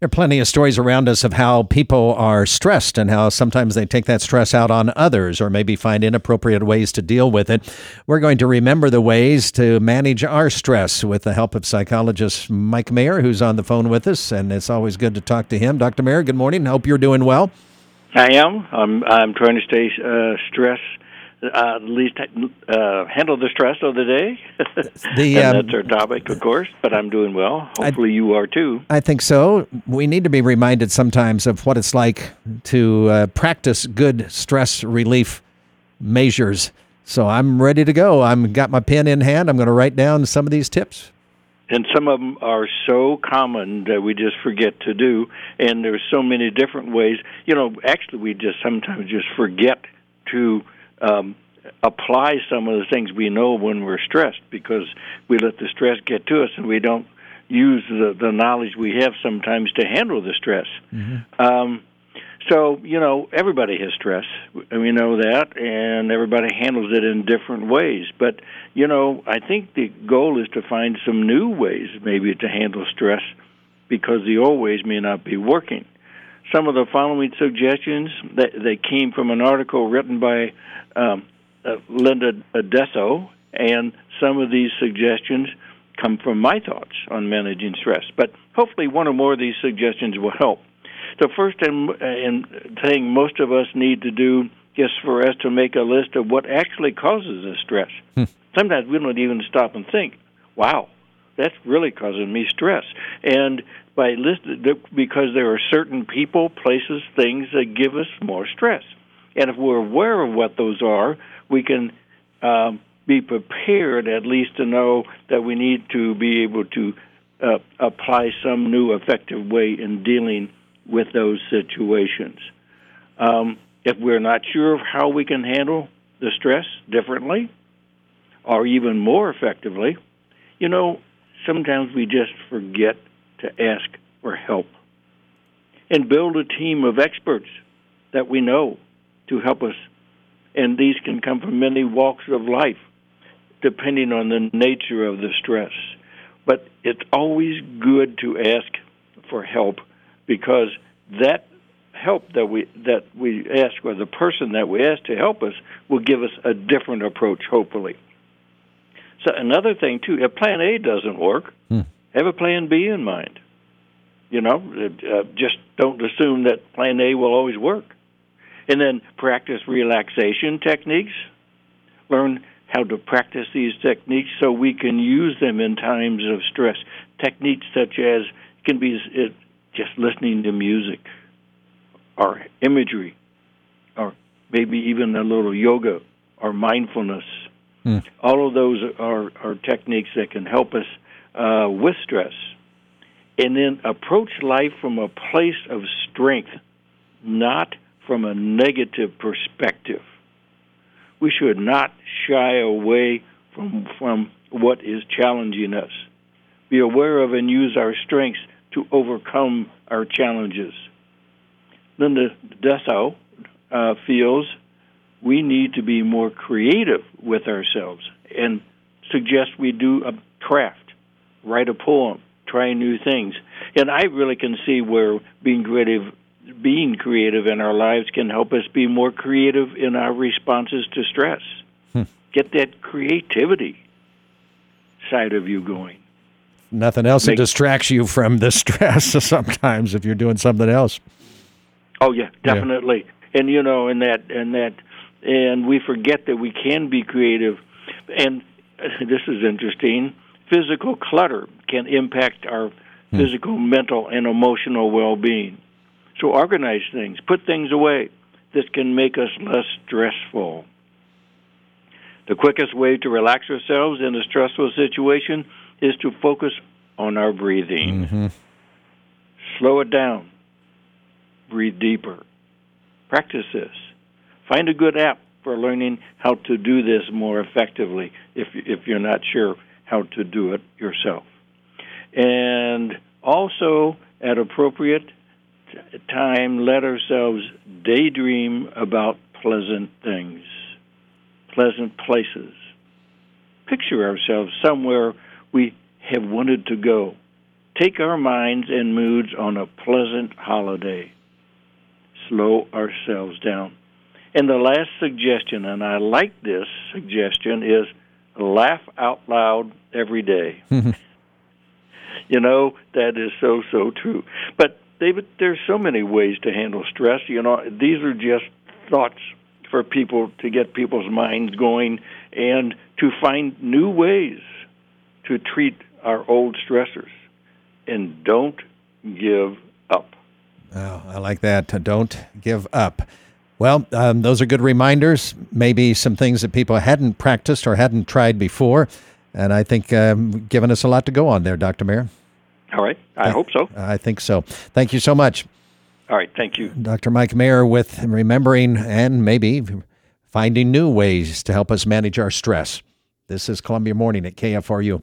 There are plenty of stories around us of how people are stressed and how sometimes they take that stress out on others or maybe find inappropriate ways to deal with it. We're going to remember the ways to manage our stress with the help of psychologist Mike Mayer, who's on the phone with us, and it's always good to talk to him. Dr. Mayer, good morning. Hope you're doing well. I am. I'm, I'm trying to stay uh, stress uh, at least uh, handle the stress of the day. the, um, that's our topic, of course. But I'm doing well. Hopefully, I, you are too. I think so. We need to be reminded sometimes of what it's like to uh, practice good stress relief measures. So I'm ready to go. I'm got my pen in hand. I'm going to write down some of these tips. And some of them are so common that we just forget to do. And there's so many different ways. You know, actually, we just sometimes just forget to um, apply some of the things we know when we're stressed because we let the stress get to us and we don't use the, the knowledge we have sometimes to handle the stress. Mm-hmm. Um, so, you know, everybody has stress. We know that, and everybody handles it in different ways. But, you know, I think the goal is to find some new ways maybe to handle stress because the old ways may not be working. Some of the following suggestions that they came from an article written by um, uh, Linda Dessau, and some of these suggestions come from my thoughts on managing stress. But hopefully, one or more of these suggestions will help. The first and, and thing most of us need to do is for us to make a list of what actually causes us stress. Hmm. Sometimes we don't even stop and think, "Wow, that's really causing me stress." And by list, because there are certain people, places, things that give us more stress. And if we're aware of what those are, we can um, be prepared at least to know that we need to be able to uh, apply some new effective way in dealing with those situations. Um, if we're not sure of how we can handle the stress differently or even more effectively, you know, sometimes we just forget to ask for help. And build a team of experts that we know to help us. And these can come from many walks of life, depending on the nature of the stress. But it's always good to ask for help because that help that we that we ask or the person that we ask to help us will give us a different approach hopefully so another thing too if plan a doesn't work hmm. have a plan b in mind you know uh, just don't assume that plan a will always work and then practice relaxation techniques. Learn how to practice these techniques so we can use them in times of stress. Techniques such as can be just listening to music or imagery or maybe even a little yoga or mindfulness. Mm. All of those are, are techniques that can help us uh, with stress. And then approach life from a place of strength, not from a negative perspective. We should not shy away from, from what is challenging us. Be aware of and use our strengths to overcome our challenges. Linda Dessau uh, feels we need to be more creative with ourselves and suggest we do a craft, write a poem, try new things. And I really can see where being creative being creative in our lives can help us be more creative in our responses to stress. Hmm. Get that creativity side of you going. Nothing else Make, that distracts you from the stress sometimes if you're doing something else. Oh yeah, definitely. Yeah. And you know, in that and that and we forget that we can be creative. And this is interesting. Physical clutter can impact our hmm. physical, mental, and emotional well-being. So organize things, put things away. This can make us less stressful. The quickest way to relax ourselves in a stressful situation is to focus on our breathing. Mm-hmm. Slow it down. Breathe deeper. Practice this. Find a good app for learning how to do this more effectively if, if you're not sure how to do it yourself. And also, at appropriate time let ourselves daydream about pleasant things, pleasant places. Picture ourselves somewhere we have wanted to go. take our minds and moods on a pleasant holiday. Slow ourselves down. And the last suggestion, and I like this suggestion, is laugh out loud every day. you know, that is so, so true. But, David, there's so many ways to handle stress. You know, these are just thoughts for people to get people's minds going and to find new ways to treat our old stressors. And don't give up. Oh, I like that. Don't give up. Well, um, those are good reminders. Maybe some things that people hadn't practiced or hadn't tried before. And I think um, given us a lot to go on there, Dr. Mayer. All right. I, I hope so. I think so. Thank you so much. All right. Thank you. Dr. Mike Mayer with remembering and maybe finding new ways to help us manage our stress. This is Columbia Morning at KFRU.